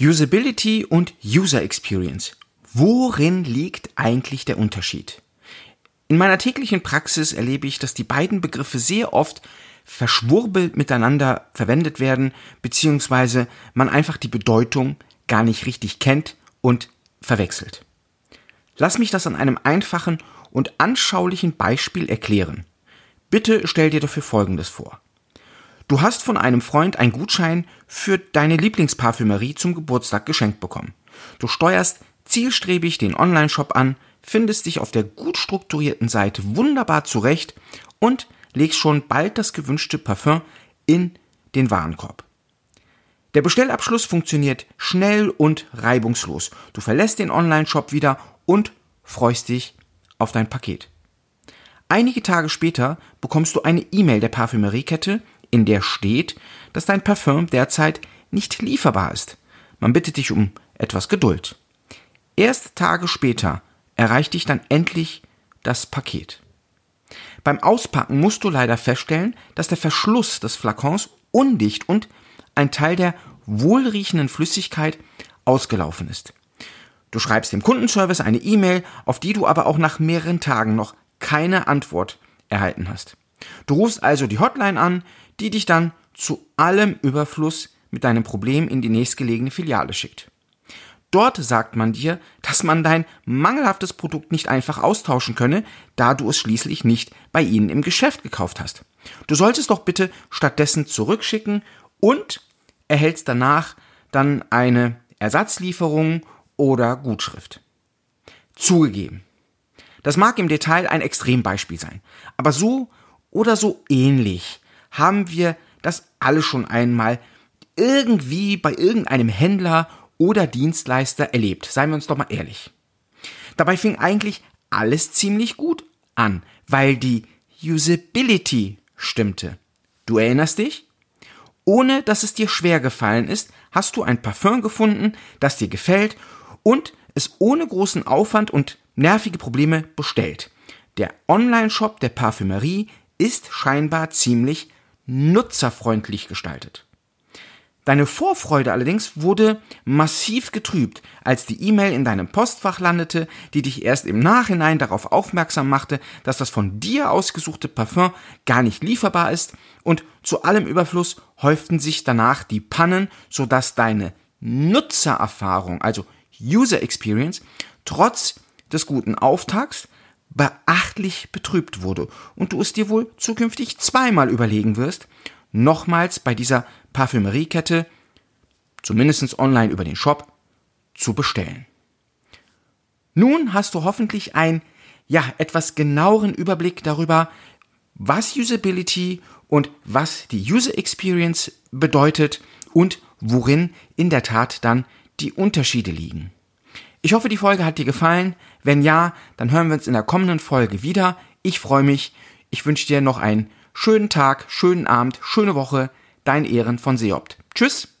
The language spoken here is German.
Usability und User Experience. Worin liegt eigentlich der Unterschied? In meiner täglichen Praxis erlebe ich, dass die beiden Begriffe sehr oft verschwurbelt miteinander verwendet werden, beziehungsweise man einfach die Bedeutung gar nicht richtig kennt und verwechselt. Lass mich das an einem einfachen und anschaulichen Beispiel erklären. Bitte stell dir dafür Folgendes vor. Du hast von einem Freund einen Gutschein für deine Lieblingsparfümerie zum Geburtstag geschenkt bekommen. Du steuerst zielstrebig den Online-Shop an, findest dich auf der gut strukturierten Seite wunderbar zurecht und legst schon bald das gewünschte Parfum in den Warenkorb. Der Bestellabschluss funktioniert schnell und reibungslos. Du verlässt den Online-Shop wieder und freust dich auf dein Paket. Einige Tage später bekommst du eine E-Mail der Parfümeriekette, in der steht, dass dein Parfüm derzeit nicht lieferbar ist. Man bittet dich um etwas Geduld. Erst Tage später erreicht dich dann endlich das Paket. Beim Auspacken musst du leider feststellen, dass der Verschluss des Flakons undicht und ein Teil der wohlriechenden Flüssigkeit ausgelaufen ist. Du schreibst dem Kundenservice eine E-Mail, auf die du aber auch nach mehreren Tagen noch keine Antwort erhalten hast. Du rufst also die Hotline an, die dich dann zu allem Überfluss mit deinem Problem in die nächstgelegene Filiale schickt. Dort sagt man dir, dass man dein mangelhaftes Produkt nicht einfach austauschen könne, da du es schließlich nicht bei ihnen im Geschäft gekauft hast. Du solltest doch bitte stattdessen zurückschicken und erhältst danach dann eine Ersatzlieferung oder Gutschrift. Zugegeben. Das mag im Detail ein Extrembeispiel sein, aber so oder so ähnlich haben wir das alle schon einmal irgendwie bei irgendeinem Händler oder Dienstleister erlebt. Seien wir uns doch mal ehrlich. Dabei fing eigentlich alles ziemlich gut an, weil die Usability stimmte. Du erinnerst dich? Ohne dass es dir schwer gefallen ist, hast du ein Parfum gefunden, das dir gefällt und es ohne großen Aufwand und nervige Probleme bestellt. Der Online-Shop der Parfümerie ist scheinbar ziemlich nutzerfreundlich gestaltet. Deine Vorfreude allerdings wurde massiv getrübt, als die E-Mail in deinem Postfach landete, die dich erst im Nachhinein darauf aufmerksam machte, dass das von dir ausgesuchte Parfum gar nicht lieferbar ist und zu allem Überfluss häuften sich danach die Pannen, sodass deine Nutzererfahrung, also User Experience, trotz des guten Auftakts beachtlich betrübt wurde und du es dir wohl zukünftig zweimal überlegen wirst, nochmals bei dieser Parfümeriekette, zumindest online über den Shop, zu bestellen. Nun hast du hoffentlich einen, ja, etwas genaueren Überblick darüber, was Usability und was die User Experience bedeutet und worin in der Tat dann die Unterschiede liegen. Ich hoffe, die Folge hat dir gefallen. Wenn ja, dann hören wir uns in der kommenden Folge wieder. Ich freue mich. Ich wünsche dir noch einen schönen Tag, schönen Abend, schöne Woche. Dein Ehren von Seopt. Tschüss.